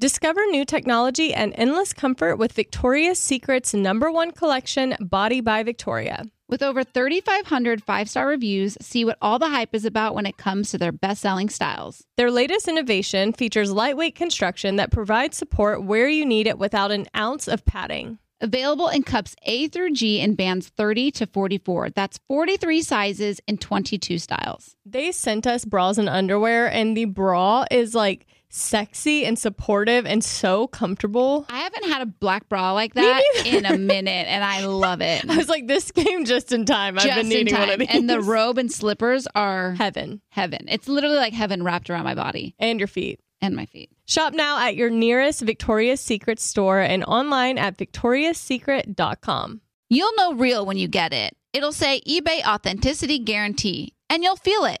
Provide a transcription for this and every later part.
Discover new technology and endless comfort with Victoria's Secret's number one collection, Body by Victoria. With over 3,500 five star reviews, see what all the hype is about when it comes to their best selling styles. Their latest innovation features lightweight construction that provides support where you need it without an ounce of padding. Available in cups A through G in bands 30 to 44. That's 43 sizes in 22 styles. They sent us bras and underwear, and the bra is like sexy and supportive and so comfortable. I haven't had a black bra like that in a minute, and I love it. I was like, this came just in time. I've been needing one of these. And the robe and slippers are heaven heaven. It's literally like heaven wrapped around my body and your feet. and my feet. Shop now at your nearest Victoria's Secret store and online at victoriassecret.com. You'll know real when you get it. It'll say eBay Authenticity Guarantee, and you'll feel it.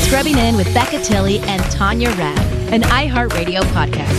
Scrubbing In with Becca Tilley and Tanya Rad, an iHeartRadio podcast.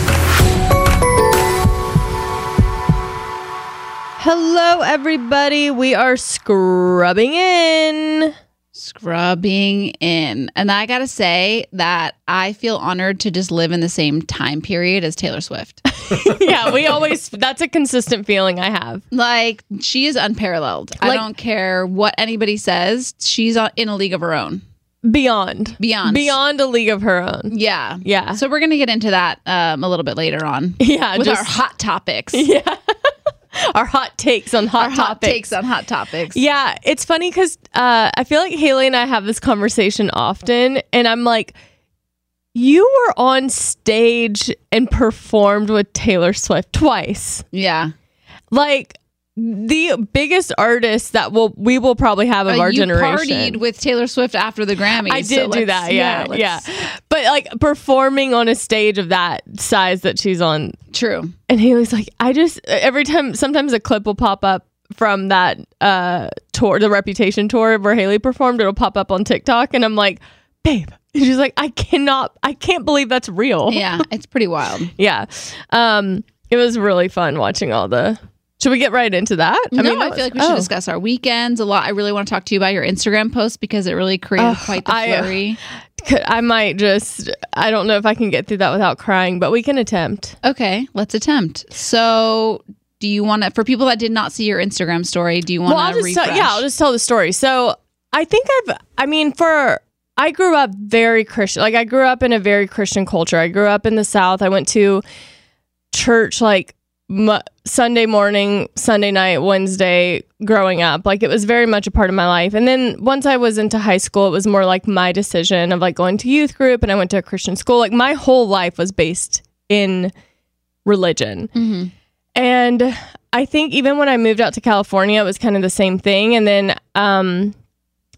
Hello, everybody. We are scrubbing in. Scrubbing in. And I got to say that I feel honored to just live in the same time period as Taylor Swift. yeah, we always, that's a consistent feeling I have. like, she is unparalleled. I don't care what anybody says. She's in a league of her own. Beyond. Beyond. Beyond a league of her own. Yeah. Yeah. So we're going to get into that um, a little bit later on Yeah. with just, our hot topics. Yeah. our hot takes on hot Our hot topics. takes on hot topics. Yeah, it's funny because uh, I feel like Hayley and I have this conversation often, and I'm like, you were on stage and performed with Taylor Swift twice. Yeah. Like the biggest artist that will we will probably have of Uh, our you generation. partied with Taylor Swift after the Grammys. I so did do that, yeah, yeah, let's- But like performing on a stage of that size that she's on, True. and Hayley's like, I just every time sometimes a clip will pop up from that uh tour, the Reputation tour where Hayley performed. It'll pop up on TikTok, and I'm like, babe. And she's like, I cannot, I can't believe that's real. Yeah. It's pretty wild. yeah. Um, it was really fun watching all the. Should we get right into that? no, that I feel like we should oh. discuss our weekends a lot. I really want to talk to you about your Instagram post because it really created quite the I, uh, flurry. Could- I might just. I don't know if I can get through that without crying, but we can attempt. okay, let's attempt. So, do you want to, for people that did not see your Instagram story, do you want well, to refresh? tell, yeah, I'll just tell the story. So I think I've, I mean, for I grew up very Christian. Like I grew up in a very Christian culture. I grew up in the South. I went to church like mu Sunday morning, Sunday night, Wednesday. Growing up, like it was very much a part of my life. And then once I was into high school, it was more like my decision of like going to youth group, and I went to a Christian school. Like my whole life was based in religion. Mhm. And I think even when I moved out to California, it was kind of the same thing. And then, um,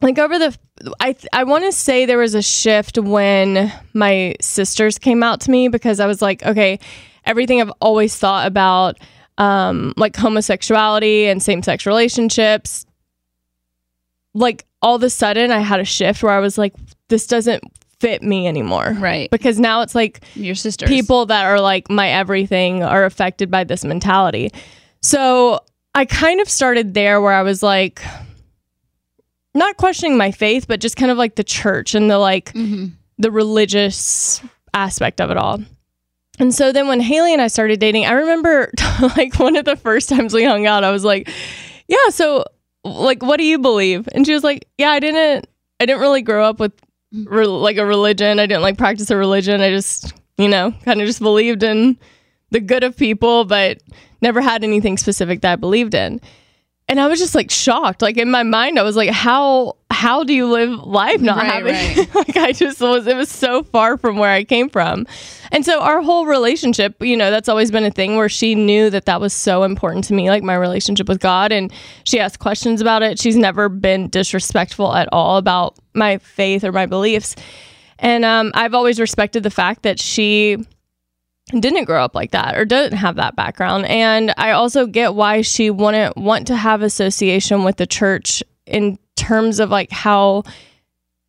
like over the, I I want to say there was a shift when my sisters came out to me because I was like, okay, everything I've always thought about, um, like homosexuality and same sex relationships, like all of a sudden I had a shift where I was like, this doesn't fit me anymore. Right. Because now it's like Your sisters. people that are like my everything are affected by this mentality. So I kind of started there where I was like, not questioning my faith, but just kind of like the church and the like Mhm. the religious aspect of it all. And so then when Hayley and I started dating, I remember like one of the first times we hung out, I was like, yeah, so like what do you believe? And she was like, yeah, I didn't I didn't really grow up with re- like a religion. I didn't like practice a religion. I just you know, kind of just believed in the good of people, but never had anything specific that I believed in. And I was just like shocked. Like in my mind, I was like, how how do you live life not Right, having right. like I just was it was so far from where I came from. And so our whole relationship, you know, that's always been a thing where she knew that that was so important to me, like my relationship with God and she asked questions about it. She's never been disrespectful at all about my faith or my beliefs. And um, I've always respected the fact that she didn't grow up like that or doesn't have that background. And I also get why she wouldn't want to have association with the church in terms of like how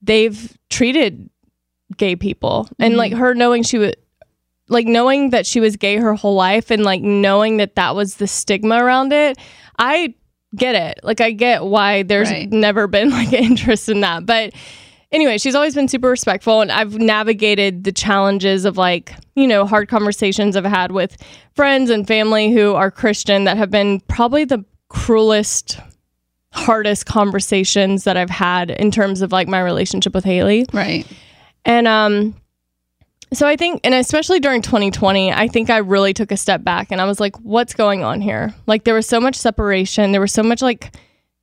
they've treated gay people and mm-hmm. like her knowing she was like knowing that she was gay her whole life and like knowing that that was the stigma around it. I get it. Like I get why there's Right. never been like interest in that. But anyway, she's always been super respectful and I've navigated the challenges of like, you know, hard conversations I've had with friends and family who are Christian that have been probably the cruelest hardest conversations that I've had in terms of like my relationship with Hayley. Right. And um so I think and especially during 2020, I think I really took a step back and I was like what's going on here? Like there was so much separation, there was so much like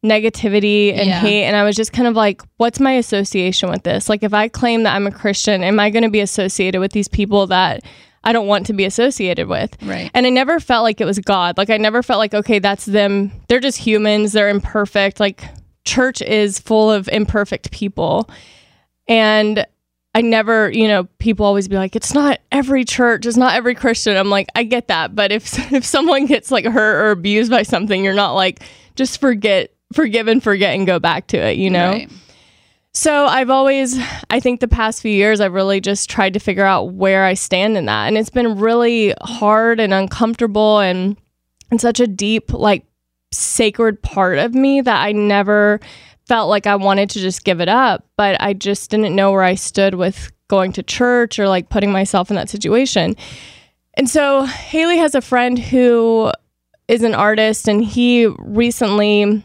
negativity and Yeah. hate and I was just kind of like what's my association with this? Like if I claim that I'm a Christian, am I going to be associated with these people that I don't want to be associated with? Right. And I never felt like it was God. Like I never felt like, okay, that's them. They're just humans. They're imperfect. Like church is full of imperfect people. And I never, you know, people always be like, it's not every church, it's not every Christian. I'm like, I get that. But if if someone gets like hurt or abused by something, you're not like, just forget, forgive and forget and go back to it, you know? Right. So I've always, I think the past few years, I've really just tried to figure out where I stand in that. And it's been really hard and uncomfortable and, and such a deep, like, sacred part of me that I never felt like I wanted to just give it up. But I just didn't know where I stood with going to church or like putting myself in that situation. And so Hayley has a friend who is an artist and he recently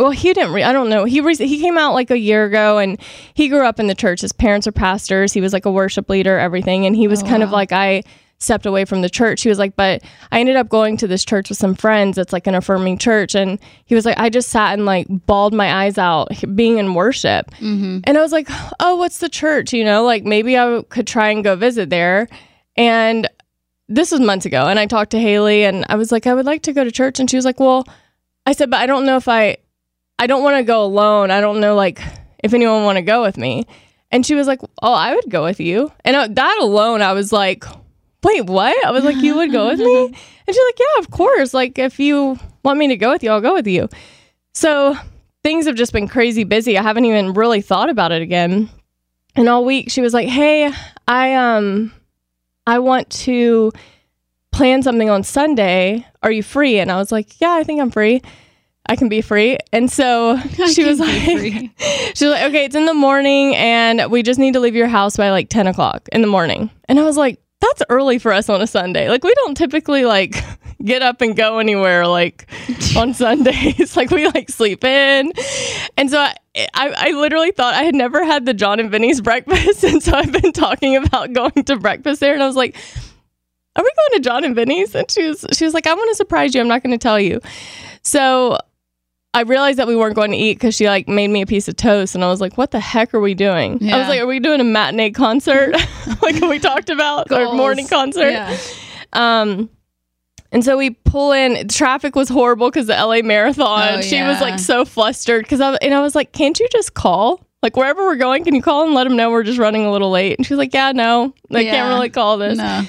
well he didn't re- i don't know. He re- he came out like a year ago and he grew up in the church. His parents are pastors. He was like a worship leader everything and he was Oh, kind of oh, like i stepped away from the church. He was like but i ended up going to this church with some friends it's like an affirming church and he was like i just sat and like bawled my eyes out being in worship. Mm-hmm. And i was like oh what's the church you know? Like maybe i could try and go visit there. And this was months ago and i talked to hayley and i was like i would like to go to church. And she was like well i said but i don't know if i i don't want to go alone. I don't know like if anyone want to go with me. And she was like oh i would go with you. And uh, that alone i was like wait what? I was like you would go with me? And she's like yeah of course. Like if you want me to go with you i'll go with you. So things have just been crazy busy. I haven't even really thought about it again. And all week she was like hey i um I want to plan something on Sunday. Are you free? And I was like, Yeah, I think I'm free. I can be free. And so she was like. She was like, Okay, it's in the morning and we just need to leave your house by like 10 o'clock in the morning. And I was like, That's early for us on a Sunday. Like, we don't typically like get up and go anywhere like on Sundays. like, we like sleep in. And so I, I, I literally thought I had never had the John and Vinny's breakfast. And so I've been talking about going to breakfast there. And I was like, are we going to John and Vinny's? And she was, she was like, I want to surprise you. I'm not going to tell you. So I realized that we weren't going to eat because she like made me a piece of toast. And I was like, what the heck are we doing? I was like, are we doing a matinee concert? like we talked about, or Goals. morning concert? Yeah. Um, and so we pull in. Traffic was horrible because the LA Marathon. Oh, she was like so flustered because I and I was like, "Can't you just call? Like wherever we're going, can you call and let them know we're just running a little late?" And she's like, "Yeah, no, I Yeah. can't really call this." No.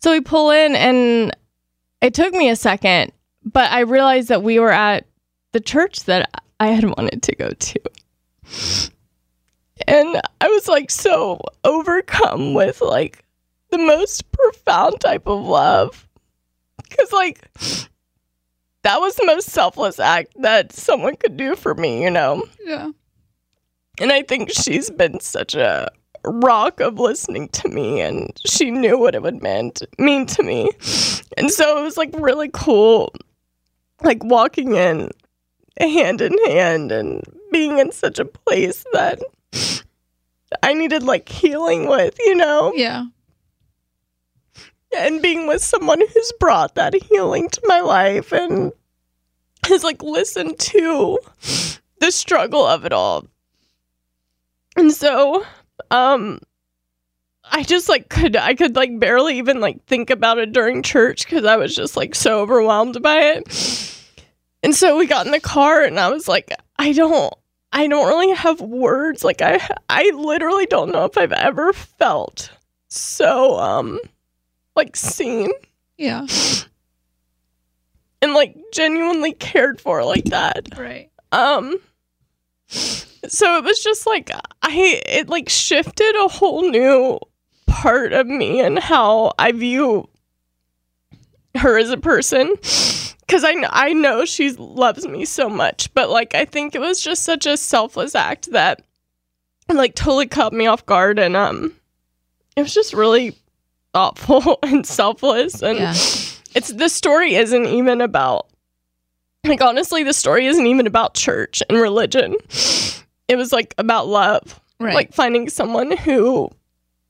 So we pull in, and it took me a second, but I realized that we were at the church that I had wanted to go to. And I was like so overcome with like the most profound type of love. Cause like that was the most selfless act that someone could do for me, you know? Yeah. And I think she's been such a rock of listening to me and she knew what it would meant mean to me. And so it was like really cool like walking in hand in hand and being in such a place that I needed like healing with, you know? Yeah. and being with someone who's brought that healing to my life and has like listened to the struggle of it all. And so, um, I just like could I could like barely even like think about it during church because I was just like so overwhelmed by it. And so we got in the car and I was like, I don't I don't really have words. Like I I literally don't know if I've ever felt so um like seen Yeah. and like genuinely cared for like that. Right. Um so it was just like I it like shifted a whole new part of me and how I view her as a person cuz I I know she loves me so much but like I think it was just such a selfless act that like totally caught me off guard and um it was just really thoughtful and selfless and Yeah. it's the story isn't even about like honestly the story isn't even about church and religion it was like about love Right. like finding someone who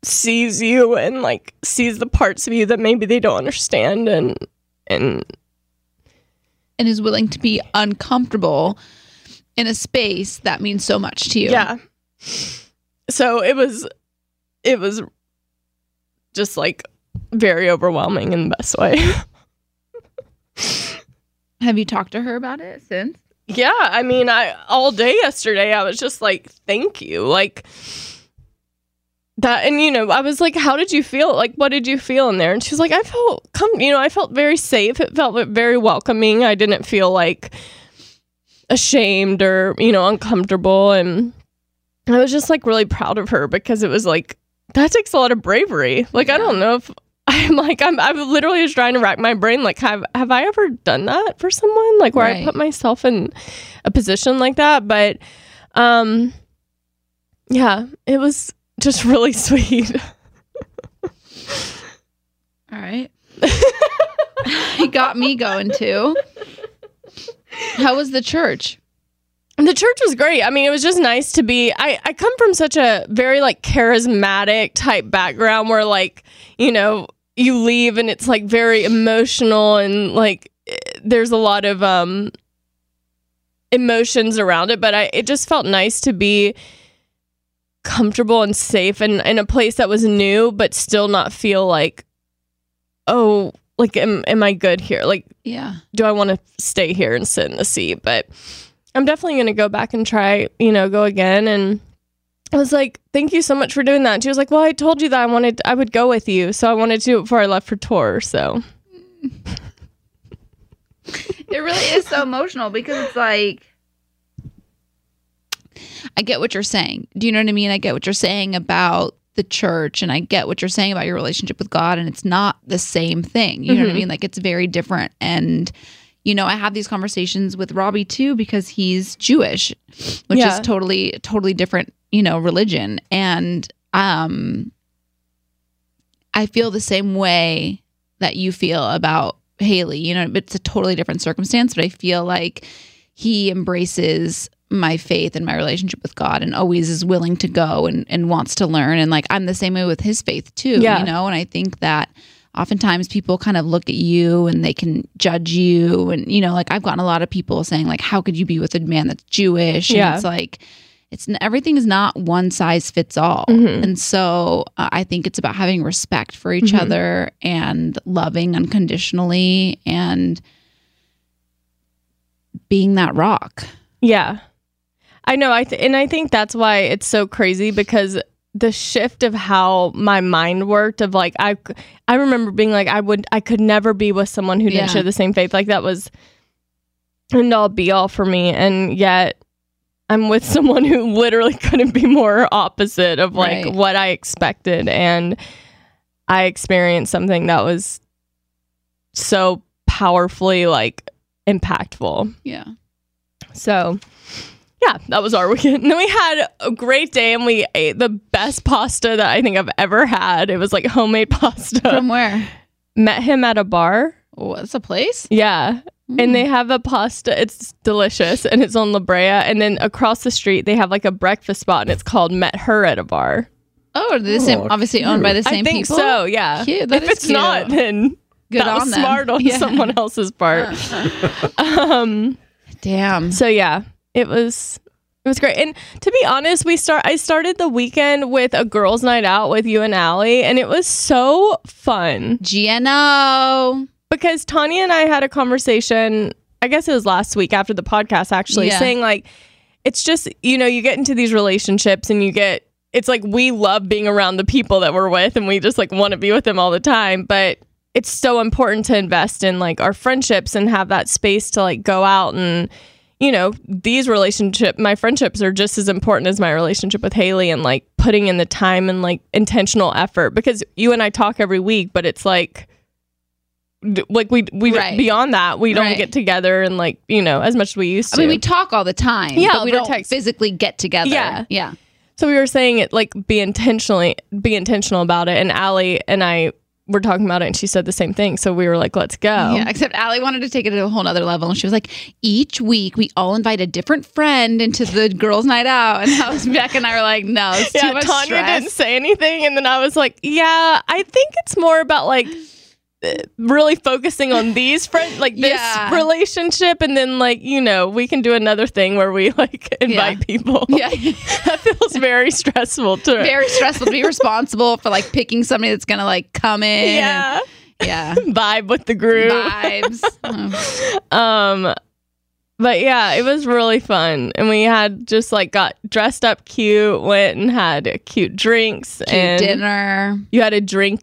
sees you and like sees the parts of you that maybe they don't understand and and and is willing to be uncomfortable in a space that means so much to you. yeah so it was it was just like very overwhelming in the best way Have you talked to her about it since? Yeah, I mean, I all day yesterday I was just like, "Thank you." Like that and you know, I was like, "How did you feel? Like what did you feel in there?" And she's like, "I felt come, you know, I felt very safe. It felt very welcoming. I didn't feel like ashamed or, you know, uncomfortable and I was just like really proud of her because it was like that takes a lot of bravery. Like I don't know if I'm like I'm I'm literally just trying to rack my brain like have have I ever done that for someone like where I put myself in a position like that but um yeah it was just really sweet All right. he got me going too. How was the church? the church was great i mean it was just nice to be i i come from such a very like charismatic type background where like you know you leave and it's like very emotional and like there's a lot of um emotions around it but i it just felt nice to be comfortable and safe and in a place that was new but still not feel like oh like am, am i good here like Yeah. do I want to stay here and sit in the seat? But I'm definitely going to go back and try, you know, go again. And I was like, thank you so much for doing that. And she was like, well, I told you that I wanted, I would go with you. So I wanted to before I left for tour. So It really is so emotional because it's like I get what you're saying. Do you know what I mean? I get what you're saying about the church and I get what you're saying about your relationship with God and it's not the same thing. You know what I Mhm. mean? Like it's very different and you know, I have these conversations with Robbie too because he's Jewish, which Yeah. is totally totally different, you know, religion and um I feel the same way that you feel about Hayley. You know, it's a totally different circumstance, but I feel like he embraces my faith and my relationship with God and always is willing to go and, and wants to learn. And like I'm the same way with his faith too, Yeah. you know, and I think that oftentimes people kind of look at you and they can judge you. And, you know, like I've gotten a lot of people saying, like, how could you be with a man that's Jewish? And Yeah. it's like, it's everything is not one size fits all. Mhm. And so uh, I think it's about having respect for each Mhm. other and loving unconditionally and being that rock. yeah, I know. I, th- and I think that's why it's so crazy because the shift of how my mind worked of like, I, I remember being like, I would, I could never be with someone who didn't share the same faith. Like that was end all be all for me. And yet I'm with someone who literally couldn't be more opposite of like Right. what I expected. And I experienced something that was so powerfully like impactful. Yeah. So yeah, that was our weekend. And then we had a great day and we ate the best pasta that I think I've ever had. It was like homemade pasta. From where? Met him at a bar. What's that's a place? Yeah. Mm. And they have a pasta. It's delicious and it's on La Brea. And then across the street, they have like a breakfast spot and it's called Met Her at a Bar. Oh, are they the same? Oh, Obviously owned by the same people. I same think people. so. Yeah. Cute. That if is it's not, cute. then Good that on was them. smart on Yeah. someone else's part. um. Damn. So yeah, it was it was great. And to be honest, we start I started the weekend with a girls' night out with you and Allie, and it was so fun GNO. because Tanya and I had a conversation. I guess it was last week after the podcast, actually, Yeah. saying like it's just you know you get into these relationships and you get it's like we love being around the people that we're with and we just like want to be with them all the time, but it's so important to invest in like our friendships and have that space to like go out and you know these relationship my friendships are just as important as my relationship with Hayley and like putting in the time and like intentional effort because you and I talk every week but it's like like we we Right. beyond that we don't Right. get together and like you know as much as we used to. I mean, we talk all the time. Yeah, but we don't text. physically get together. Yeah. yeah. So we were saying it like be intentionally be intentional about it and Allie and I were talking about it and she said the same thing. So we were like, let's go. Yeah, except Allie wanted to take it to a whole nother level. And she was like, each week we all invite a different friend into the girls' night out. And I was, Becca and I were like, no, it's too Yeah, much Tanya stress. didn't say anything, and then I was like, "Yeah, I think it's more about like really focusing on these friends, like this Yeah. relationship, and then like you know we can do another thing where we like invite people. Yeah. that feels very stressful to Very stressful to be responsible for like picking somebody that's going to like come in. yeah and- yeah. vibe with the group. Vibes. Oh. Um, but yeah, it was really fun, and we had just like got dressed up cute, went and had cute drinks, Cute and dinner. you had a drink.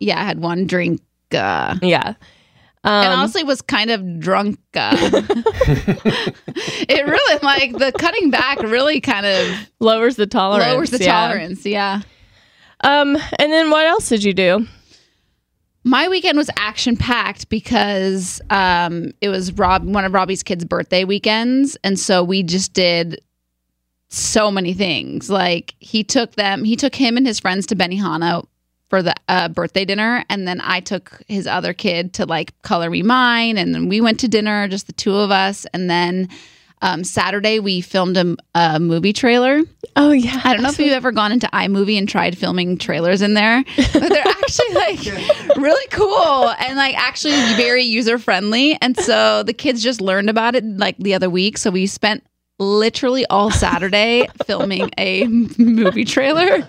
Yeah, I had one drink. Yeah. Um, and honestly was kind of drunk. It really like the cutting back really kind of lowers the tolerance. lowers the yeah. tolerance. Yeah. Um, and then what else did you do? My weekend was action packed because um, it was Rob one of Robbie's kids' birthday weekends, and so we just did so many things. Like he took them, he took him and his friends to Benihana for the uh, birthday dinner, and then I took his other kid to like color me mine, and then we went to dinner, just the two of us, and then. Um, Saturday we filmed a, a movie trailer. Oh yeah. I don't know if you've ever gone into iMovie and tried filming trailers in there, but they're actually like really cool and like actually very user friendly. And so the kids just learned about it like the other week. So we spent literally all Saturday filming a movie trailer.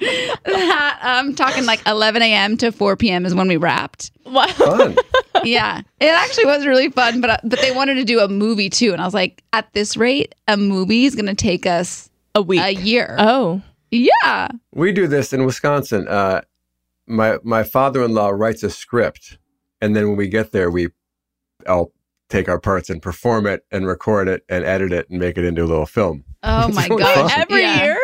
That I'm talking like 11 a.m. to 4 p.m. is when we wrapped. Wow. Fun. Yeah, it actually was really fun. But uh, but they wanted to do a movie too, and I was like, at this rate, a movie is going to take us A week. a year. oh. yeah. we do this in Wisconsin. Uh, my my father in law writes a script, and then when we get there, we I'll take our parts and perform it and record it and edit it and make it into a little film. Oh my god! gosh. Every Yeah. year?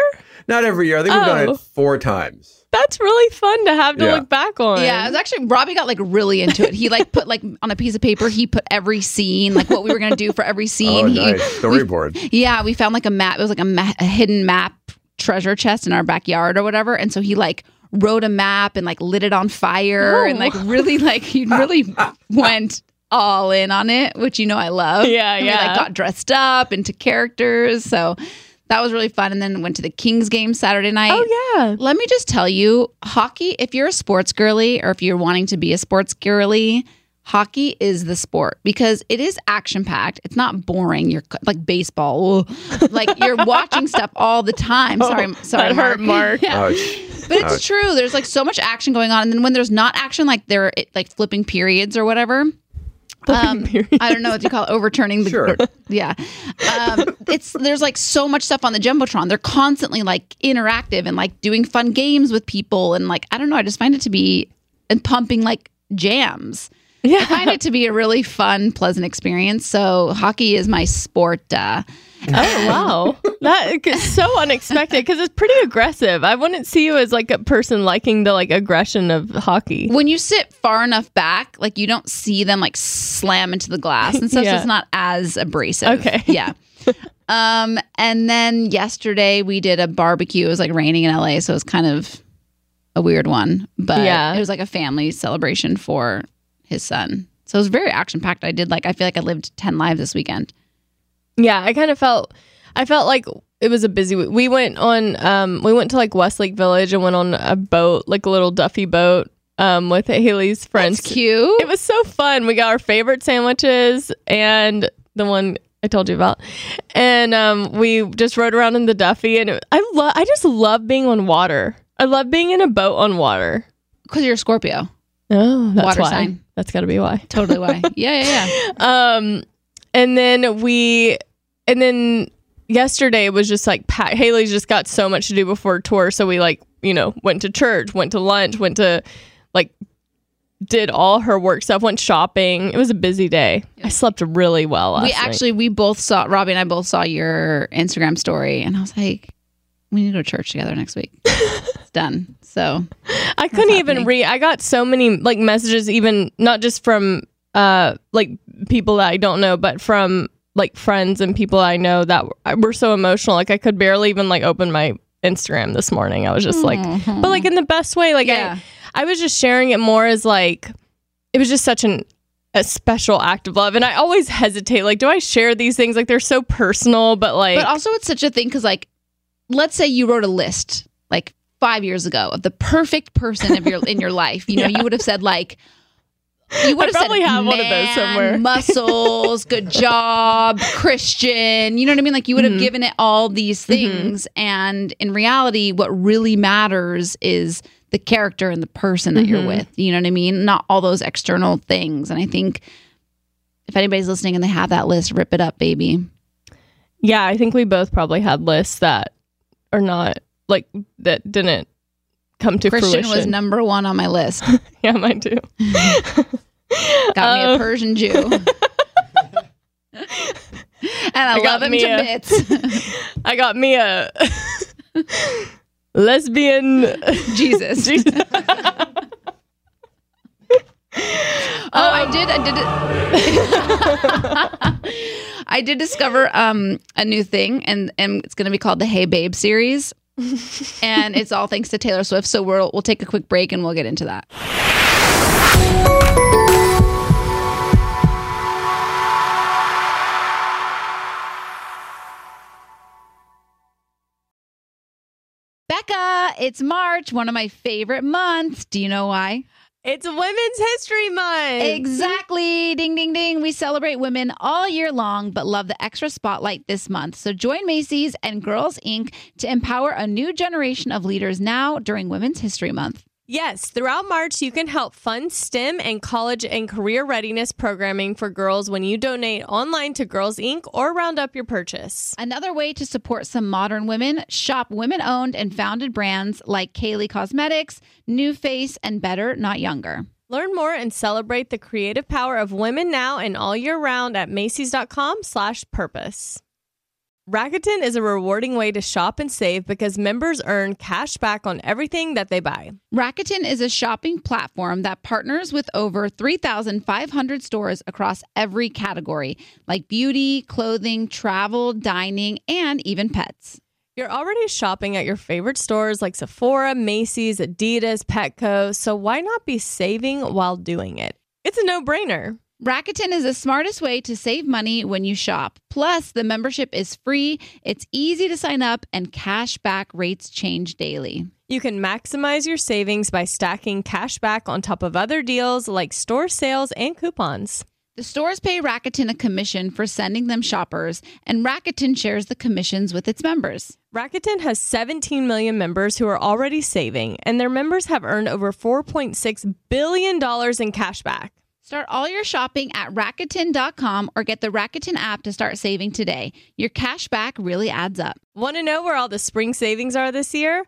Not every year. I think we've done Oh. it four times. That's really fun to have to Yeah. look back on. Yeah, it was actually Robbie got like really into it. He like put like on a piece of paper, he put every scene, like what we were gonna do for every oh, scene. Oh, He- nice storyboard. yeah, we found like a map. It was like a, ma- a hidden map treasure chest in our backyard or whatever. And so he like wrote a map and like lit it on fire and Oh. like really like he really went all in on it, which you know I love. Yeah, And yeah. We like got dressed up into characters, so that was really fun. And then went to the Kings game Saturday night. Oh yeah. Let me just tell you, hockey, if you're a sports girly or if you're wanting to be a sports girly, hockey is the sport because it is action packed. It's not boring. You're like baseball. Like you're watching stuff all the time. Oh, sorry, sorry, that hurt, Mark. Yeah. But it's Ouch. true. There's like so much action going on. And then when there's not action, like they're it- like flipping periods or whatever. Um. I don't know what you call it, overturning the Sure. yeah. Um, it's there's like so much stuff on the jumbotron. They're constantly like interactive and like doing fun games with people and like I don't know. I just find it to be and pumping like jams. I Yeah. find it to be a really fun, pleasant experience. So hockey is my sport. Uh, Oh wow. That is so unexpected because it's pretty aggressive. I wouldn't see you as like a person liking the like aggression of hockey. when you sit far enough back, like you don't see them like slam into the glass and stuff. So it's not as abrasive. Okay. Yeah. um, and then yesterday we did a barbecue. It was like raining in LA, so it was kind of a weird one. But Yeah. it was like a family celebration for his son. So it was very action packed. I did like I feel like I lived ten lives this weekend. Yeah, I kind of felt I felt like it was a busy week. We went on um we went to like Westlake Village and went on a boat, like a little Duffy boat, um with Hayley's friends. That's cute. It was so fun. We got our favorite sandwiches and the one I told you about. And um we just rode around in the Duffy and it, I love I just love being on water. I love being in a boat on water. Because you're a Scorpio. Oh, that's Water why. sign. That's got to be why. Totally why. yeah, yeah, yeah. Um, and then we, and then yesterday was just like pa- Hayley's just got so much to do before tour, so we like you know went to church, went to lunch, went to like did all her work stuff, went shopping. It was a busy day. I slept really well last we night. actually we both saw Robbie and I both saw your Instagram story, and I was like, we need to go to church together next week. it's done. So I couldn't even happening? read. I got so many like messages, even not just from uh like people that I don't know, but from like friends and people I know that were- so emotional. Like I could barely even like open my Instagram this morning. I was just like, but like in the best way. Like Yeah. I, I was just sharing it more as like it was just such an a special act of love, and I always hesitate. Like, do I share these things? Like they're so personal, but like But also, it's such a thing because, like, let's say you wrote a list like five years ago of the perfect person of your in your life. You know, you would have said like. You would have probably said, have one of those somewhere." muscles, good job, Christian. You know what I mean? Like you would have Mhm. given it all these Mm-hmm. things, and in reality, what really matters is the character and the person that you're Mhm. with. You know what I mean? Not all those external things. And I think if anybody's listening and they have that list, rip it up, baby. Yeah, I think we both probably had lists that are not like that didn't come to Christian fruition. was number one on my list. yeah, mine too. Got me a Um, Persian Jew. and I, I love him to a- bits. I got me a lesbian. Jesus. Jesus. Oh, I did. I did. I did discover um, a new thing, and and it's going to be called the Hey Babe series, and it's all thanks to Taylor Swift. So we'll we'll take a quick break, and we'll get into that. Becca, it's March, one of my favorite months. Do you know why? It's Women's History Month. Exactly. Ding, ding, ding. We celebrate women all year long, but love the extra spotlight this month. So join Macy's and Girls Inc. to empower a new generation of leaders now during Women's History Month. Yes, throughout March, you can help fund STEM and college and career readiness programming for girls when you donate online to Girls Inc. or round up your purchase. Another way to support some modern women, shop women owned and founded brands like Kylie Cosmetics, NuFACE, and Better Not Younger. Learn more and celebrate the creative power of women now and all year round at Macy's.com slash purpose. Rakuten is a rewarding way to shop and save because members earn cash back on everything that they buy. Rakuten is a shopping platform that partners with over 3,500 stores across every category, like beauty, clothing, travel, dining, and even pets. You're already shopping at your favorite stores like Sephora, Macy's, Adidas, Petco, so why not be saving while doing it? It's a no brainer. Rakuten is the smartest way to save money when you shop. Plus, the membership is free, it's easy to sign up, and cash back rates change daily. You can maximize your savings by stacking cash back on top of other deals like store sales and coupons. The stores pay Rakuten a commission for sending them shoppers, and Rakuten shares the commissions with its members. Rakuten has 17 million members who are already saving, and their members have earned over $4.6 billion in cash back. Start all your shopping at Rakuten.com or get the Rakuten app to start saving today. Your cash back really adds up. Want to know where all the spring savings are this year?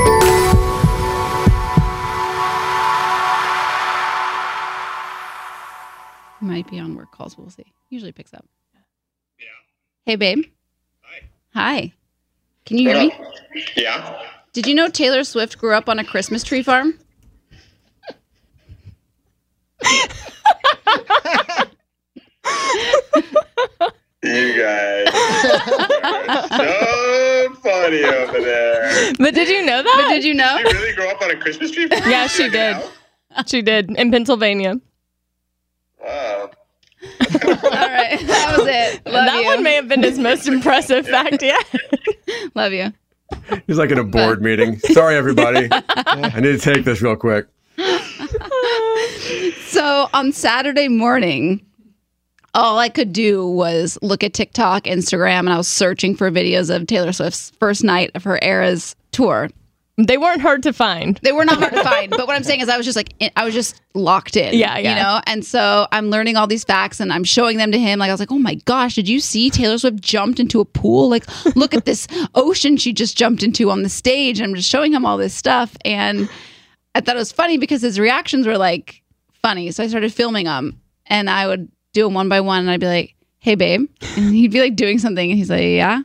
Might be on work calls. We'll see. Usually picks up. Yeah. Hey, babe. Hi. Hi. Can you hear me? Yeah. Did you know Taylor Swift grew up on a Christmas tree farm? You guys are so funny over there. But did you know that? But did you know? Did you really grow up on a Christmas tree? farm? Yeah, she did. She did in Pennsylvania. Wow. All right. That was it. Love that you. one may have been his most impressive fact yet. Love you. He's like in a board meeting. Sorry, everybody. I need to take this real quick. So on Saturday morning, all I could do was look at TikTok, Instagram, and I was searching for videos of Taylor Swift's first night of her Eras tour. They weren't hard to find. They were not hard to find, but what I'm saying is, I was just like, I was just locked in. Yeah, yeah. You know, and so I'm learning all these facts and I'm showing them to him. Like I was like, oh my gosh, did you see Taylor Swift jumped into a pool? Like, look at this ocean she just jumped into on the stage. And I'm just showing him all this stuff, and I thought it was funny because his reactions were like funny. So I started filming them, and I would do them one by one, and I'd be like, hey babe, and he'd be like doing something, and he's like, yeah.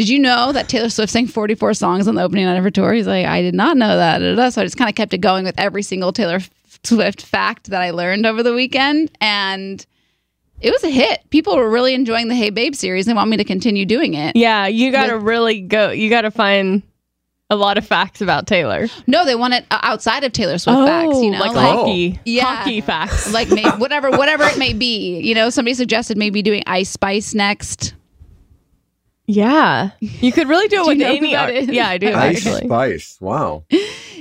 Did you know that Taylor Swift sang 44 songs on the opening night of her tour? He's like, I did not know that. So I just kind of kept it going with every single Taylor Swift fact that I learned over the weekend. And it was a hit. People were really enjoying the Hey Babe series and want me to continue doing it. Yeah, you got to really go. You got to find a lot of facts about Taylor. No, they want it uh, outside of Taylor Swift facts, you know? Oh, like, like- hockey, Yeah. hockey facts. like may, whatever whatever it may be. You know, somebody suggested maybe doing Ice Spice next. Yeah, you could really do it Do with you know who any. that art- is? Yeah, I do Ice actually. Spice. Wow.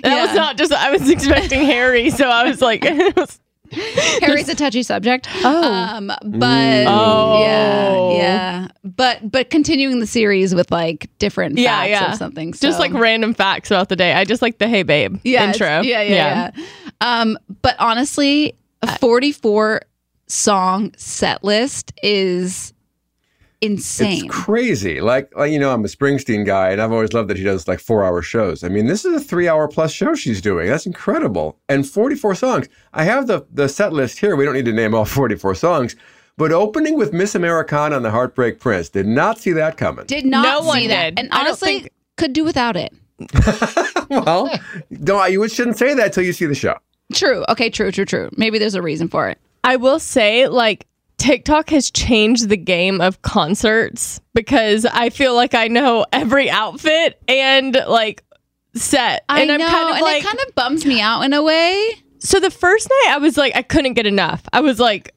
That was not just. I was expecting Harry, so I was like, Harry's a touchy subject. Oh. Um, but Oh. yeah, yeah. But but continuing the series with like different yeah, facts yeah. of something. Just like random facts throughout the day. I just like the Hey Babe yeah, intro. it's- Yeah, yeah, yeah. Um, but honestly, a 44 song set list is insane. It's crazy. Like, like, you know, I'm a Springsteen guy, and I've always loved that he does like four hour shows. I mean, this is a three hour plus show she's doing. That's incredible. And 44 songs. I have the, the set list here. We don't need to name all 44 songs. But opening with Miss Americana and the Heartbreak Prince, did not see that coming. Did not No one see that. did. And honestly, think- could do without it. well, don't, you shouldn't say that until you see the show. True. Okay, true, true, true. Maybe there's a reason for it. I will say, like, TikTok has changed the game of concerts because I feel like I know every outfit and like set. I and know, I'm kind of and like, it kind of bums me out in a way. so the first night I was like, I couldn't get enough. I was like,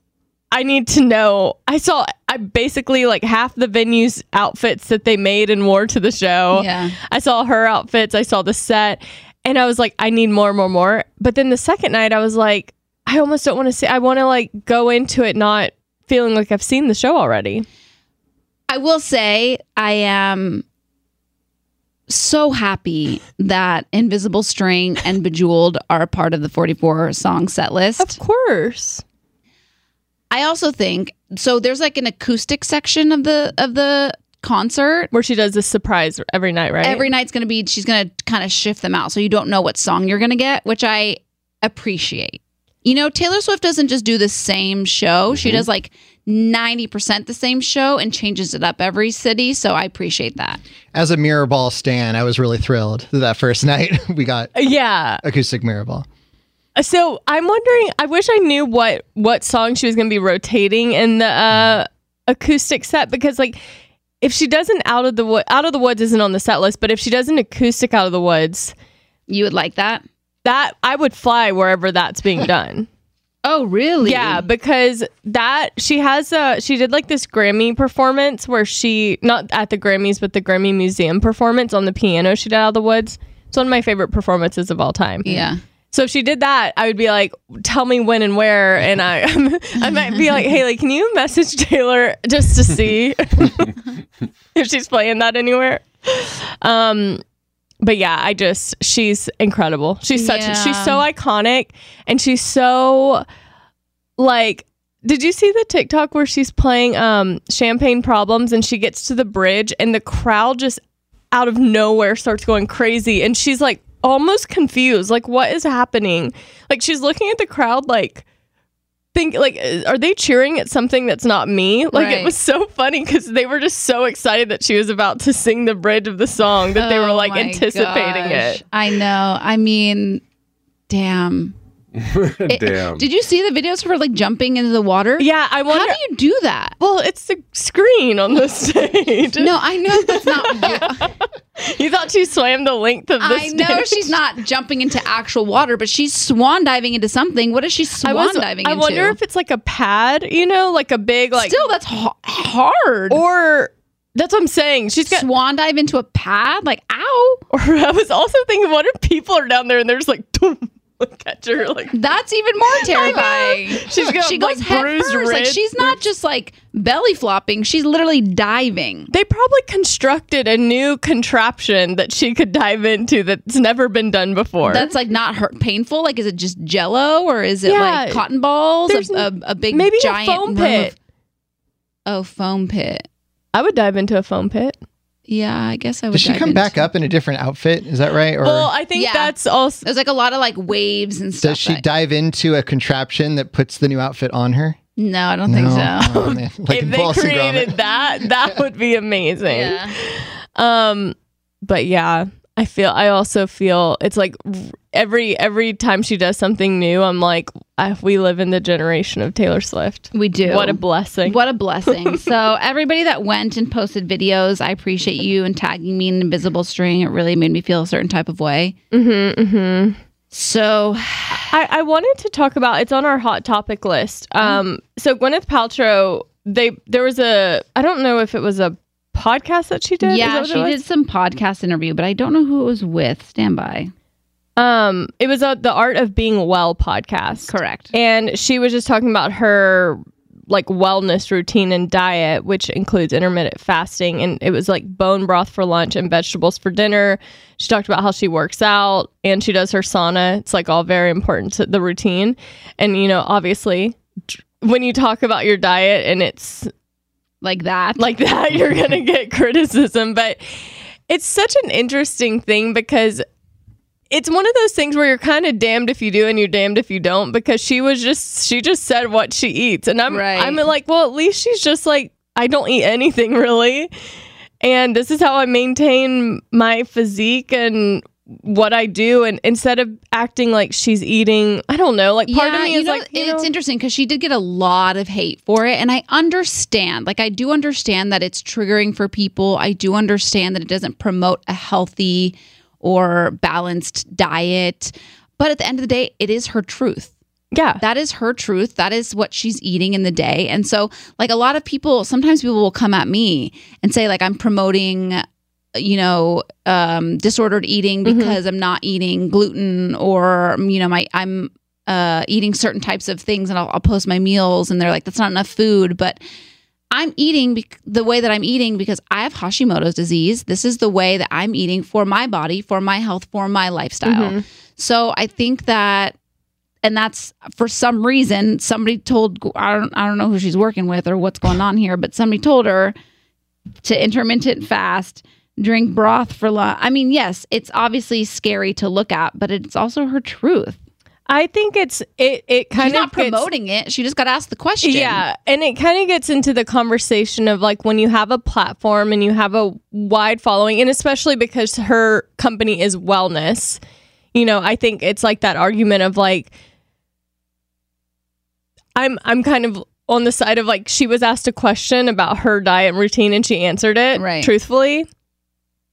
I need to know. I saw I basically like half the venue's outfits that they made and wore to the show. Yeah. I saw her outfits, I saw the set, and I was like, I need more, more, more. But then the second night I was like, I almost don't want to see I want to like go into it not feeling like I've seen the show already. I will say I am so happy that Invisible String and Bejeweled are a part of the 44 song set list. Of course. I also think so there's like an acoustic section of the of the concert. Where she does this surprise every night, right? Every night's going to be she's going to kind of shift them out so you don't know what song you're going to get, which I appreciate. You know, Taylor Swift doesn't just do the same show. She mm-hmm. does like 90% the same show and changes it up every city, so I appreciate that. As a mirror ball stan, I was really thrilled that, that first night we got uh, yeah. acoustic mirror ball. Uh, so I'm wondering. I wish I knew what what song she was going to be rotating in the uh, acoustic set because, like, if she doesn't out of the wood, out of the woods isn't on the set list, but if she does an acoustic out of the woods, You would like that? That I would fly wherever that's being done. Oh, really? yeah, because that she has a she did like this Grammy performance where she not at the Grammys but the Grammy Museum performance on the piano she did out of the woods. It's one of my favorite performances of all time. Yeah. So if she did that, I would be like, "Tell me when and where," and I I might be like, "Hayley, can you message Taylor just to see if she's playing that anywhere?" Um, but yeah, I just she's incredible. She's such Yeah. she's so iconic, and she's so like. Did you see the TikTok where she's playing um, Champagne Problems and she gets to the bridge and the crowd just out of nowhere starts going crazy and she's like almost confused like what is happening like she's looking at the crowd like think like are they cheering at something that's not me like it was so funny because they were just so excited that she was about to sing the bridge of the song that they were Oh like anticipating gosh. it I know. I mean, damn. It- eh, Damn. Did you see the videos for like jumping into the water? yeah i wonder. How do you do that? well it's the screen on the stage No, I know that's not. you thought she swam the length of the I know she's not jumping into actual water, but she's swan diving into something. What is she I swan was. diving I into? I wonder if it's like a pad, you know, like a big like. Still, that's ha- hard. or that's what I'm saying. She's got. swan dive into a pad, like ow. Or I was also thinking, what if people are down there and there's like, boom, catch her like. That's even more terrifying. She's got she like goes head first. Like she's not just like belly flopping; she's literally diving. They probably constructed a new contraption that she could dive into that's never been done before. That's like not hurt painful. Like, is it just Jello or is it Yeah. like cotton balls? There's A, a, a big maybe giant a foam pit. of- oh, foam pit. I would dive into a foam pit. Yeah, I guess I would. Does she come back up in a different outfit? Is that right? Or Well, I think Yeah. that's also. There's like a lot of like waves and stuff. does she that- dive into a contraption that puts the new outfit on her? no, I don't think so. Oh. Like if they Wallace and Gromit. created that, that would be amazing. yeah. Um, but yeah, I feel. I also feel it's like r- every every time she does something new, I'm like, I, we live in the generation of Taylor Swift. We do. What a blessing. What a blessing. so, everybody that went and posted videos, I appreciate you and tagging me in invisible string. It really made me feel a certain type of way. Mm-hmm, mm-hmm. So, I, I wanted to talk about. It's on our hot topic list. Um, so Gwyneth Paltrow. They there was a. I don't know if it was a podcast that she did. Yeah, she did some podcast interview, but I don't know who it was with. Stand by. Um, it was a the Art of Being Well podcast. Correct. And she was just talking about her like wellness routine and diet, which includes intermittent fasting. And it was like bone broth for lunch and vegetables for dinner. She talked about how she works out and she does her sauna. It's like all very important to the routine. And, you know, obviously, when you talk about your diet and it's Like that. like that, you're going to get criticism. But it's such an interesting thing because it's one of those things where you're kind of damned if you do and you're damned if you don't because she was just she just said what she eats and I'm Right. I'm like well at least she's just like I don't eat anything really and this is how I maintain my physique and what I do and instead of acting like she's eating I don't know like part of me is know, like you it's know, interesting because she did get a lot of hate for it, and I understand. Like, I do understand that it's triggering for people. I do understand that it doesn't promote a healthy or balanced diet. But at the end of the day, it is her truth. yeah That is her truth. That is what she's eating in the day. And so, like, a lot of people, sometimes people will come at me and say, like, I'm promoting, you know, um, disordered eating Mhm. because I'm not eating gluten or, you know, my, I'm, uh, eating certain types of things and I'll, I'll post my meals and they're like, that's not enough food. But I'm eating bec- the way that I'm eating because I have Hashimoto's disease. This is the way that I'm eating for my body, for my health, for my lifestyle. Mhm. So I think that, and that's for some reason somebody told I don't I don't know who she's working with or what's going on here, but somebody told her to intermittent fast, drink broth for lunch. I mean, yes, it's obviously scary to look at, but it's also her truth. I think it's it it kind She's of not gets- promoting it. She just got asked the question. Yeah, and it kind of gets into the conversation of like when you have a platform and you have a wide following, and especially because her company is wellness. You know, I think it's like that argument of like I'm I'm kind of on the side of like she was asked a question about her diet and routine and she answered it Right. truthfully.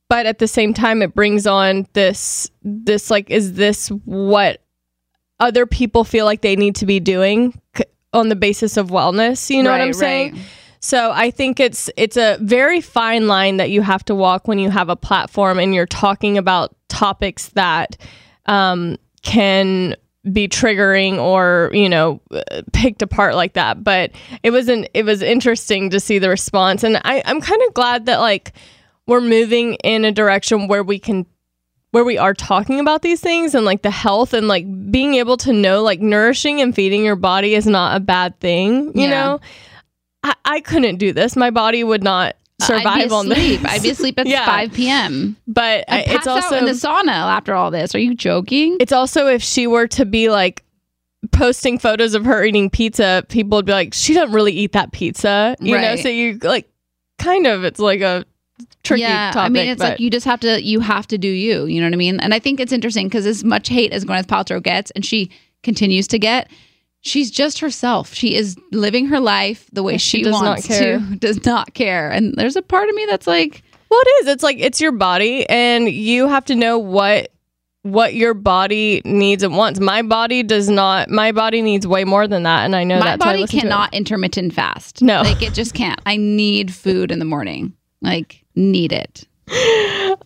But at the same time it brings on this this like is this what other people feel like they need to be doing c- on the basis of wellness, you know what I'm saying? right. So I think it's it's a very fine line that you have to walk when you have a platform and you're talking about topics that um, can be triggering or you know uh, picked apart like that but it wasn't it was interesting to see the response and I, i'm kind of glad that like we're moving in a direction where we can where we are talking about these things and like the health and like being able to know like nourishing and feeding your body is not a bad thing you Yeah. know I, I couldn't do this my body would not survive on asleep. this I'd be asleep at Yeah. 5 p.m. but I, it's also in the sauna after all this. Are you joking? it's also if she were to be like posting photos of her eating pizza, people would be like, she doesn't really eat that pizza, you know. So you like, kind of, it's like a tricky yeah, topic. I mean, it's but like you just have to you have to do you. You know what I mean? And I think it's interesting because as much hate as Gwyneth Paltrow gets, and she continues to get, she's just herself. She is living her life the way she, she does not wants care. to. Does not care. And there's a part of me that's like, well, it is. It's like it's your body, and you have to know what what your body needs and wants. My body does not. My body needs way more than that, and I know my body listen to it. cannot intermittent fast. No. like it just can't. I need food in the morning. Like need it.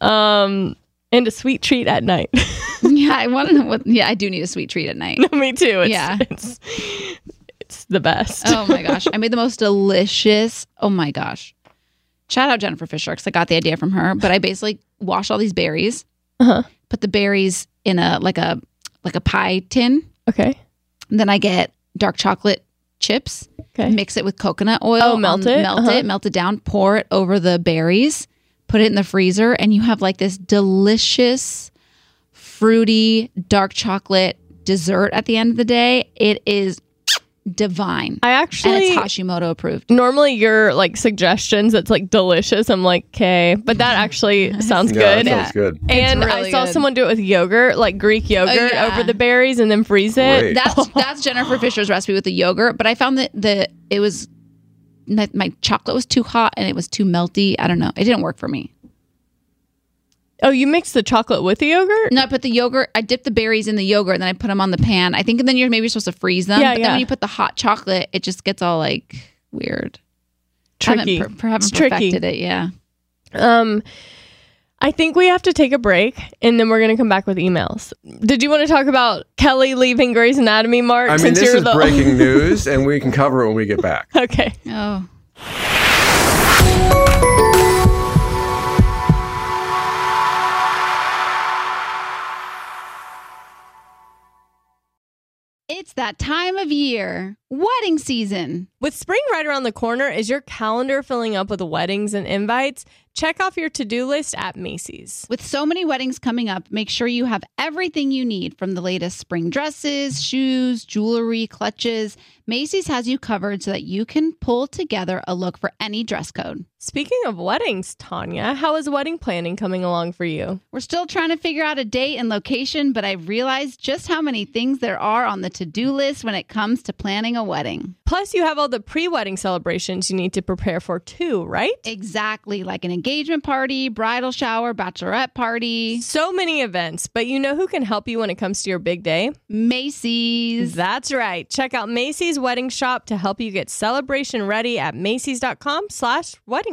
Um, and a sweet treat at night. yeah, I want to know what. Yeah, I do need a sweet treat at night. Me too. It's, Yeah. it's it's the best. oh my gosh. I made the most delicious. Oh my gosh. Shout out Jennifer Fisher because I got the idea from her. But I basically wash all these berries, Uh-huh. put the berries in a like a like a pie tin. Okay. And then I get dark chocolate chips, Okay. mix it with coconut oil. Oh, melt it? Melt Uh-huh. it, melt it down, pour it over the berries, put it in the freezer, and you have like this delicious, fruity, dark chocolate dessert at the end of the day. It is divine. I actually and actually it's Hashimoto approved. normally your like suggestions it's like delicious i'm like okay but that actually sounds Yeah, good that sounds good. and i saw good. someone do it with yogurt like greek oh, yogurt yeah. over the berries and then freeze it Great. That's that's Jennifer Fisher's recipe with the yogurt, but I found that the it was that my chocolate was too hot and it was too melty. I don't know. It didn't work for me. Oh you mix the chocolate with the yogurt No, I put the yogurt. I dip the berries in the yogurt, and then I put them on the pan. I think, and then you're maybe supposed to freeze them. Yeah, but yeah. then when you put the hot chocolate, it just gets all like weird. tricky Haven't, per, haven't It's tricky. perfected it. Yeah. um I think we have to take a break and then we're going to come back with emails. Did you want to talk about Kelly leaving Grey's Anatomy, Mark? I mean, since this is the- breaking news, and we can cover it when we get back. Okay. Oh. It's that time of year, wedding season. With spring right around the corner, is your calendar filling up with weddings and invites? Check off your to do list at Macy's. With so many weddings coming up, make sure you have everything you need from the latest spring dresses, shoes, jewelry, clutches. Macy's has you covered so that you can pull together a look for any dress code. Speaking of weddings, Tanya, how is wedding planning coming along for you? We're still trying to figure out a date and location, but I've realized just how many things there are on the to do list when it comes to planning a wedding. Plus, you have all the pre wedding celebrations you need to prepare for too, right? Exactly, like an engagement party, bridal shower, bachelorette party, So many events, but you know who can help you when it comes to your big day? Macy's. That's right. Check out Macy's Wedding Shop to help you get celebration ready at Macy's.com slash wedding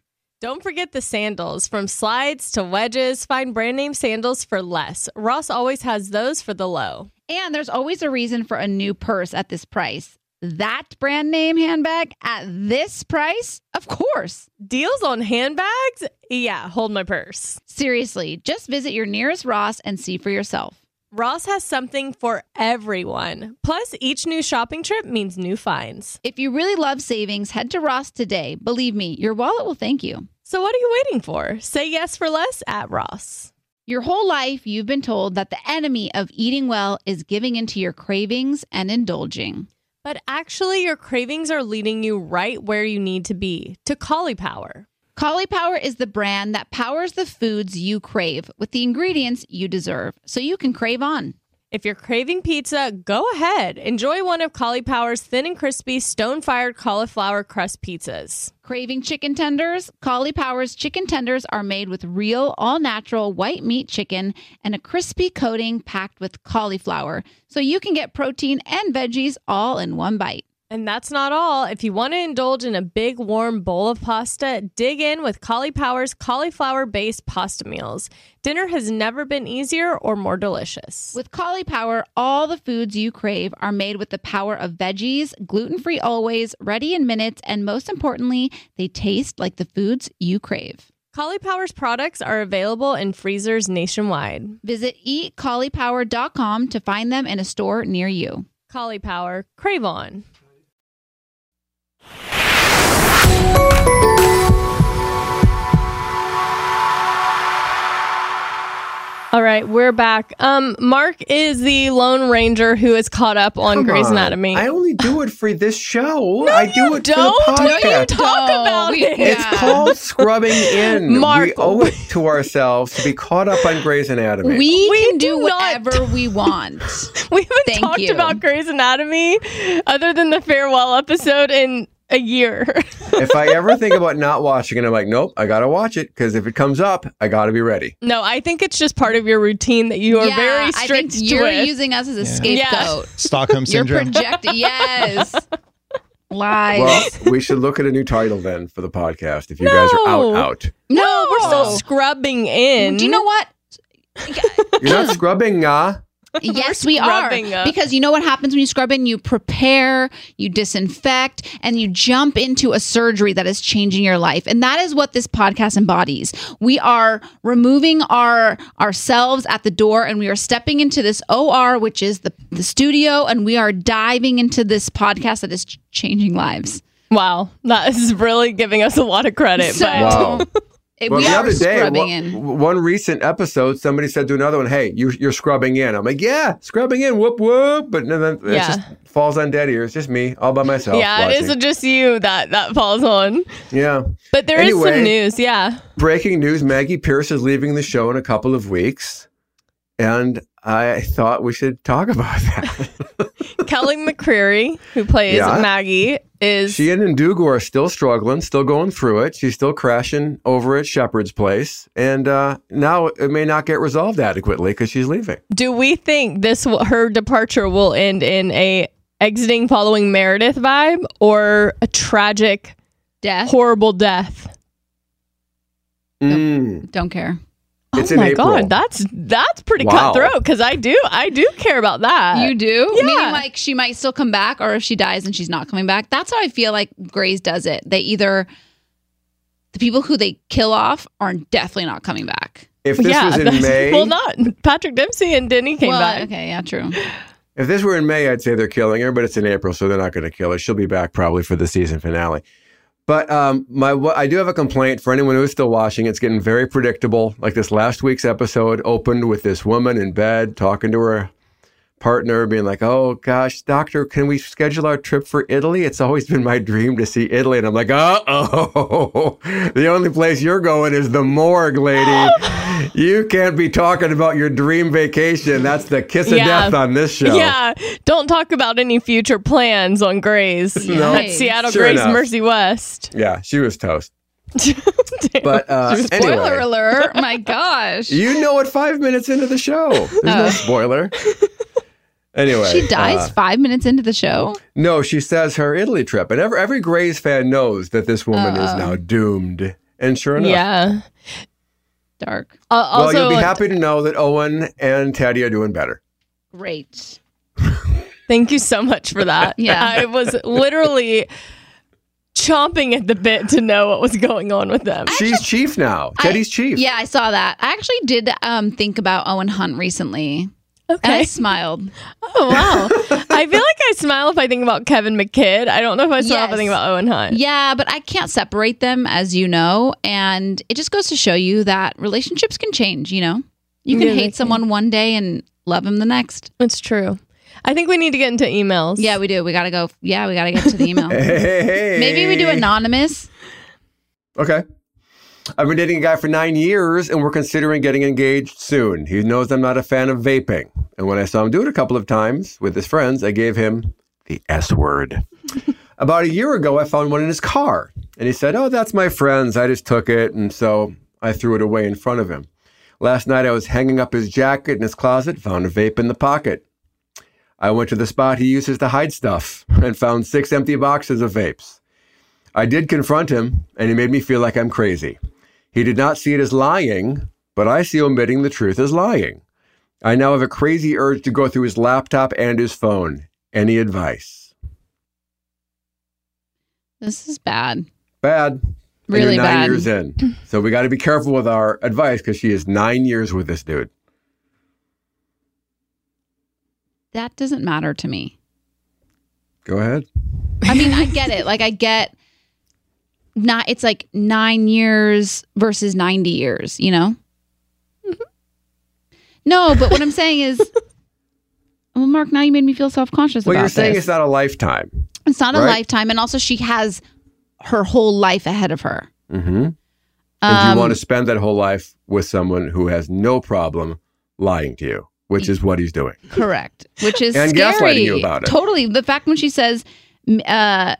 Don't forget the sandals. From slides to wedges, find brand name sandals for less. Ross always has those for the low. And there's always a reason for a new purse at this price. That brand name handbag at this price? Of course. Deals on handbags? Yeah, hold my purse. Seriously, just visit your nearest Ross and see for yourself. Ross has something for everyone. Plus, each new shopping trip means new finds. If you really love savings, head to Ross today. Believe me, your wallet will thank you. So, what are you waiting for? Say yes for less at Ross. Your whole life, you've been told that the enemy of eating well is giving into your cravings and indulging. But actually, your cravings are leading you right where you need to be to Caulipower. Collie Power is the brand that powers the foods you crave with the ingredients you deserve so you can crave on. If you're craving pizza, go ahead. Enjoy one of Caulipower's thin and crispy stone fired cauliflower crust pizzas. Craving chicken tenders? Caulipowers chicken tenders are made with real, all natural white meat chicken and a crispy coating packed with cauliflower, so you can get protein and veggies all in one bite. And that's not all. If you want to indulge in a big warm bowl of pasta, dig in with Caulipower's cauliflower based pasta meals. Dinner has never been easier or more delicious. With Caulipower, all the foods you crave are made with the power of veggies, gluten free always, ready in minutes, and most importantly, they taste like the foods you crave. Caulipower's products are available in freezers nationwide. Visit eatcaulipower.com to find them in a store near you. Collie Power, crave on. All right, we're back. Um, Mark is the Lone Ranger who is caught up on Come Grey's on. Anatomy. I only do it for this show. No, I do you it don't. for the No, you podcast. talk about We- it. It's called scrubbing in. Mark. We owe it to ourselves to be caught up on Grey's Anatomy. We, We can do do not- whatever we want. We haven't Thank talked you. about Grey's Anatomy other than the farewell episode in a year. if I ever think about not watching it, I'm like, nope, I gotta watch it because if it comes up, I gotta be ready. no, I think it's just part of your routine that you are yeah, very I strict think you're with. using us as a Yeah. scapegoat. Stockholm syndrome. You're syndrome. projecting. Yes. Lies. Well, we should look at a new title then for the podcast if you guys are out, out. no, we're still scrubbing in. Do you know what? You're not scrubbing, uh. yes, we are. up. Because you know what happens when you scrub in? You prepare, you disinfect, and you jump into a surgery that is changing your life. And that is what this podcast embodies. We are removing our ourselves at the door and we are stepping into this OR, which is the, the studio, and we are diving into this podcast that is changing lives. Wow, that is really giving us a lot of credit. So- but Wow. It- Well, we the are other day, one, one recent episode, somebody said to another one, "Hey, you, you're scrubbing in." I'm like, "Yeah, scrubbing in." Whoop whoop. But then it Yeah. just falls on dead ears. Just me, all by myself. yeah, it watching. isn't just you that that falls on. Yeah. But there is Anyway. some news. Yeah. Breaking news: Maggie Pierce is leaving the show in a couple of weeks, and I thought we should talk about that. Kelly McCreary, who plays Yeah. Maggie, is she and Ndugu are still struggling, still going through it. She's still crashing over at Shepherd's place, and uh, now it may not get resolved adequately because she's leaving. do we think this will, her departure will end in a exiting following Meredith vibe or a tragic, Death. horrible death? Mm. Don't care. Oh it's oh my April. god, that's that's pretty Wow. cutthroat because I do I do care about that. You do? yeah. Meaning like she might still come back, or if she dies and she's not coming back. That's how I feel like Grey's does it. They either the people who they kill off are definitely not coming back. If this yeah, was in May, well, not Patrick Dempsey and Denny came well, back. okay, yeah, true. if this were in May, I'd say they're killing her, but it's in April, so they're not going to kill her. She'll be back probably for the season finale. But um, my I do have a complaint for anyone who is still watching. It's getting very predictable. Like this last week's episode opened with this woman in bed talking to her partner, being like, "Oh gosh, doctor, can we schedule our trip for Italy? It's always been my dream to see Italy." And I'm like, "Uh oh, the only place you're going is the morgue, lady. you can't be talking about your dream vacation. That's the kiss of Yeah. death on this show." Yeah, don't talk about any future plans on Grey's No. at Seattle Sure Grays enough. Mercy West. Yeah, she was toast. But uh, Spoiler anyway, alert! My gosh, you know it five minutes into the show. There's no Oh. spoiler. Anyway, she dies uh, five minutes into the show. no, she says her Italy trip, and every, every Grey's fan knows that this woman is Uh-oh. now doomed. And sure enough, yeah. Dark. Uh, well, you'll be happy to know that Owen and Teddy are doing better. Great. thank you so much for that. Yeah. I was literally chomping at the bit to know what was going on with them. She's chief now. Teddy's chief. Yeah, I saw that. I actually did um, think about Owen Hunt recently, and I Okay. smiled. Oh wow. I feel like I smile if I think about Kevin McKidd. I don't know if I smile if I think about Owen Hunt. Yeah, but I can't separate them, as you know, and it just goes to show you that relationships can change. You know, you can Yeah, they hate someone one day and love him the next. It's true. I think we need to get into emails. Yeah, we do. We gotta go. Yeah, we gotta get to the email. Hey, hey, hey. Maybe we do anonymous. Okay. I've been dating a guy for nine years and we're considering getting engaged soon. He knows I'm not a fan of vaping. And when I saw him do it a couple of times with his friends, I gave him the S word. About a year ago, I found one in his car and he said, Oh, that's my friend's. I just took it. And so I threw it away in front of him. Last night, I was hanging up his jacket in his closet, found a vape in the pocket. I went to the spot he uses to hide stuff and found six empty boxes of vapes. I did confront him, and he made me feel like I'm crazy. He did not see it as lying, but I see omitting the truth as lying. I now have a crazy urge to go through his laptop and his phone. Any advice? This is bad. Bad. Really you're nine bad. years in. So we got to be careful with our advice because she is nine years with this dude. That doesn't matter to me. Go ahead. I mean, I get it. Like I get not it's like 9 years versus 90 years, you know? No, but what I'm saying is Well, Mark, now you made me feel self-conscious Well, about you're saying this. it's not a lifetime. It's not a lifetime and also she has her whole life ahead of her. Mm-hmm. And do you Um, want to spend that whole life with someone who has no problem lying to you, which is what he's doing? Correct. Which is And scary. gaslighting you about it. Totally. The fact when she says, uh,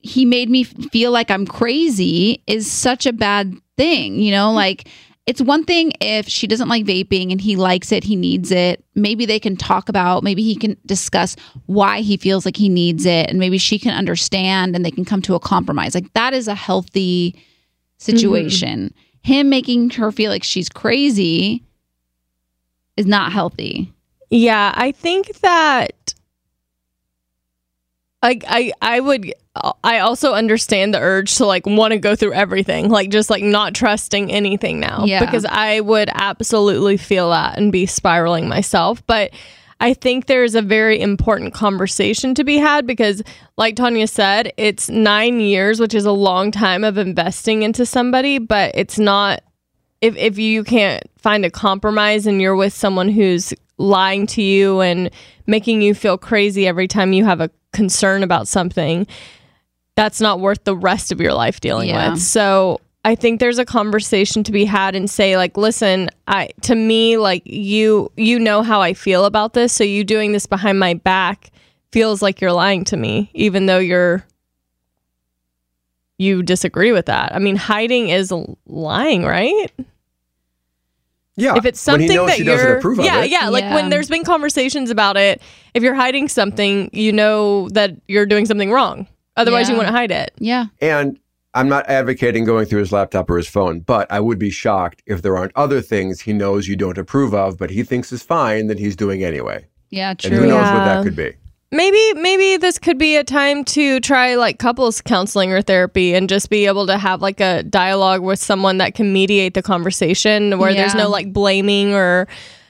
he made me feel like I'm crazy is such a bad thing. You know, like it's one thing if she doesn't like vaping and he likes it, he needs it. Maybe they can talk about, maybe he can discuss why he feels like he needs it. And maybe she can understand and they can come to a compromise. Like that is a healthy situation. Mm-hmm. Him making her feel like she's crazy is not healthy. Yeah, I think that I I I would I also understand the urge to like want to go through everything, like just like not trusting anything now Yeah. because I would absolutely feel that and be spiraling myself, but I think there's a very important conversation to be had because like Tanya said, it's 9 years, which is a long time of investing into somebody, but it's not if if you can't find a compromise and you're with someone who's lying to you and making you feel crazy every time you have a concern about something, that's not worth the rest of your life dealing Yeah. with. So I think there's a conversation to be had and say like, listen, I to me like you you know how I feel about this, so you doing this behind my back feels like you're lying to me even though you're you disagree with that. I mean, hiding is lying, right? Yeah. if it's when he something knows that you're doesn't approve of yeah it. yeah like Yeah. when there's been conversations about it if you're hiding something you know that you're doing something wrong otherwise you wouldn't hide it Yeah. And I'm not advocating going through his laptop or his phone, but I would be shocked if there aren't other things he knows you don't approve of, but he thinks is fine that he's doing anyway. Yeah, true. And who true. knows what that could be? Maybe maybe this could be a time to try like couples counseling or therapy and just be able to have like a dialogue with someone that can mediate the conversation where there's no like blaming or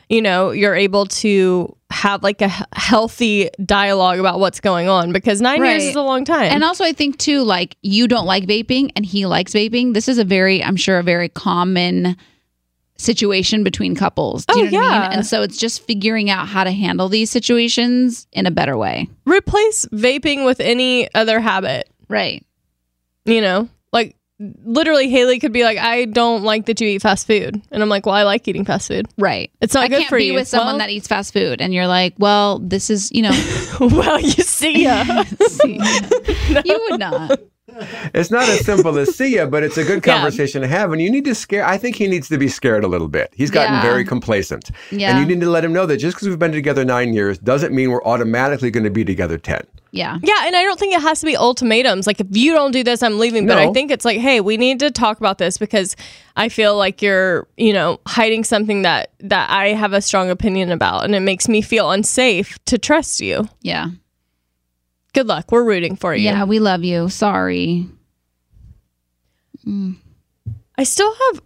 you know you're able to have like a healthy dialogue about what's going on because nine years is a long time. And also, I think too, like you don't like vaping and he likes vaping. This is a very, I'm sure, a very common situation between couples. Do you Oh, know what I yeah. mean? And so it's just figuring out how to handle these situations in a better way. replace vaping with any other habit Right. you know like literally hayley could be like i don't like that you eat fast food and i'm like well i like eating fast food Right. it's not I good can't for be you with someone Well- that eats fast food, and you're like, "Well, this is, you know, well you see ya you would not." It's not as simple as see ya, but it's a good Yeah. conversation to have. And you need to scare. I think he needs to be scared a little bit. He's gotten Yeah. very complacent, Yeah. and you need to let him know that just because we've been together nine years doesn't mean we're automatically going to be together ten. Yeah. yeah and i don't think it has to be ultimatums like if you don't do this i'm leaving but i think it's like hey we need to talk about this because i feel like you're you know hiding something that that i have a strong opinion about and it makes me feel unsafe to trust you Yeah. Good luck we're rooting for you Yeah. We love you. Sorry. Mm. I still have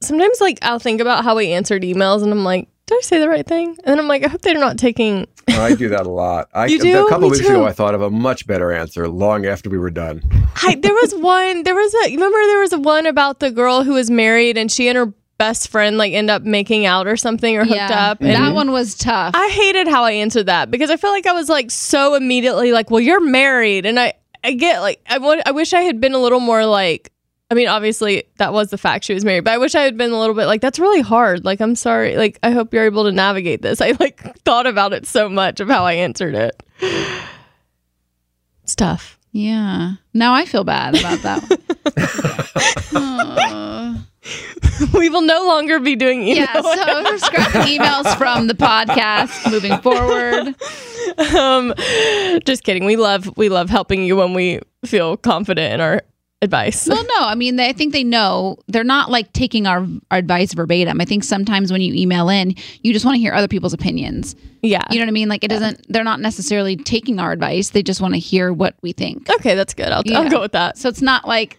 sometimes like I'll think about how we answered emails and I'm like, did I say the right thing? And then I'm like, I hope they're not taking Oh, I do that a lot. I, You do? A couple Me weeks too. ago, I thought of a much better answer long after we were done. I, there was one there was a remember there was a one about the girl who was married and she and her best friend like end up making out or something or hooked yeah. up and That one was tough. I hated how I answered that because I felt like I was like so immediately like, well, you're married, and I I get like I want I wish I had been a little more like I mean, obviously that was the fact she was married, but I wish I had been a little bit like, that's really hard. Like, I'm sorry. Like, I hope you're able to navigate this. I like thought about it so much of how I answered it. It's tough. Yeah. Now I feel bad about that. We will no longer be doing email. yeah. So we're scrapping emails from the podcast moving forward. um, just kidding. We love we love helping you when we feel confident in our advice. Well, no, I mean, they, I think they know they're not like taking our, our advice verbatim. I think sometimes when you email in, you just want to hear other people's opinions. yeah. You know what I mean? Like it doesn't. They're not necessarily taking our advice. They just want to hear what we think. okay, that's good. I'll, Yeah. I'll go with that. So it's not like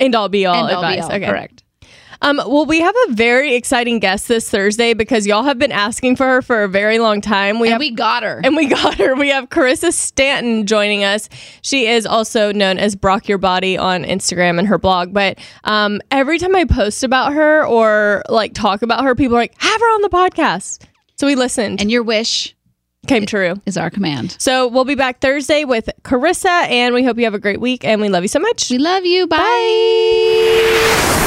End all be all end all be advice. all. okay. Correct. Um, well, we have a very exciting guest this Thursday because y'all have been asking for her for a very long time. We and have we got her. and we got her. We have Carissa Stanton joining us. She is also known as Brock Your Body on Instagram and her blog. But um, every time I post about her or like talk about her, people are like, "Have her on the podcast." So we listened. and your wish Came true. is our command. So we'll be back Thursday with Carissa, and we hope you have a great week. And we love you so much. We love you. Bye.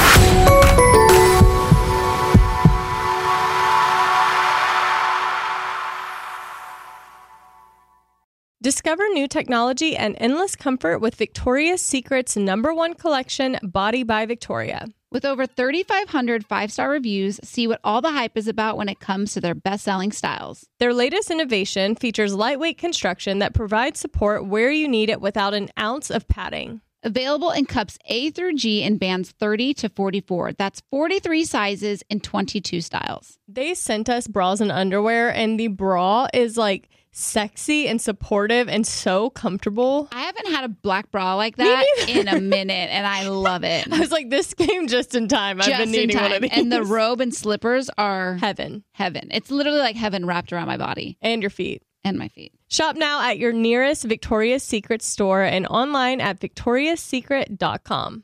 Discover new technology and endless comfort with Victoria's Secret's number one collection, Body by Victoria. With over 3,500 five star reviews, see what all the hype is about when it comes to their best selling styles. Their latest innovation features lightweight construction that provides support where you need it without an ounce of padding. Available in cups A through G in bands 30 to 44. That's 43 sizes in 22 styles. They sent us bras and underwear, and the bra is like sexy and supportive and so comfortable. I haven't had a black bra like that in a minute, and I love it. I was like, this came just in time. I've been needing one of these. And the robe and slippers are heaven heaven. It's literally like heaven wrapped around my body and your feet. and my feet. Shop now at your nearest Victoria's Secret store and online at victoriassecret.com.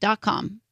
P.com.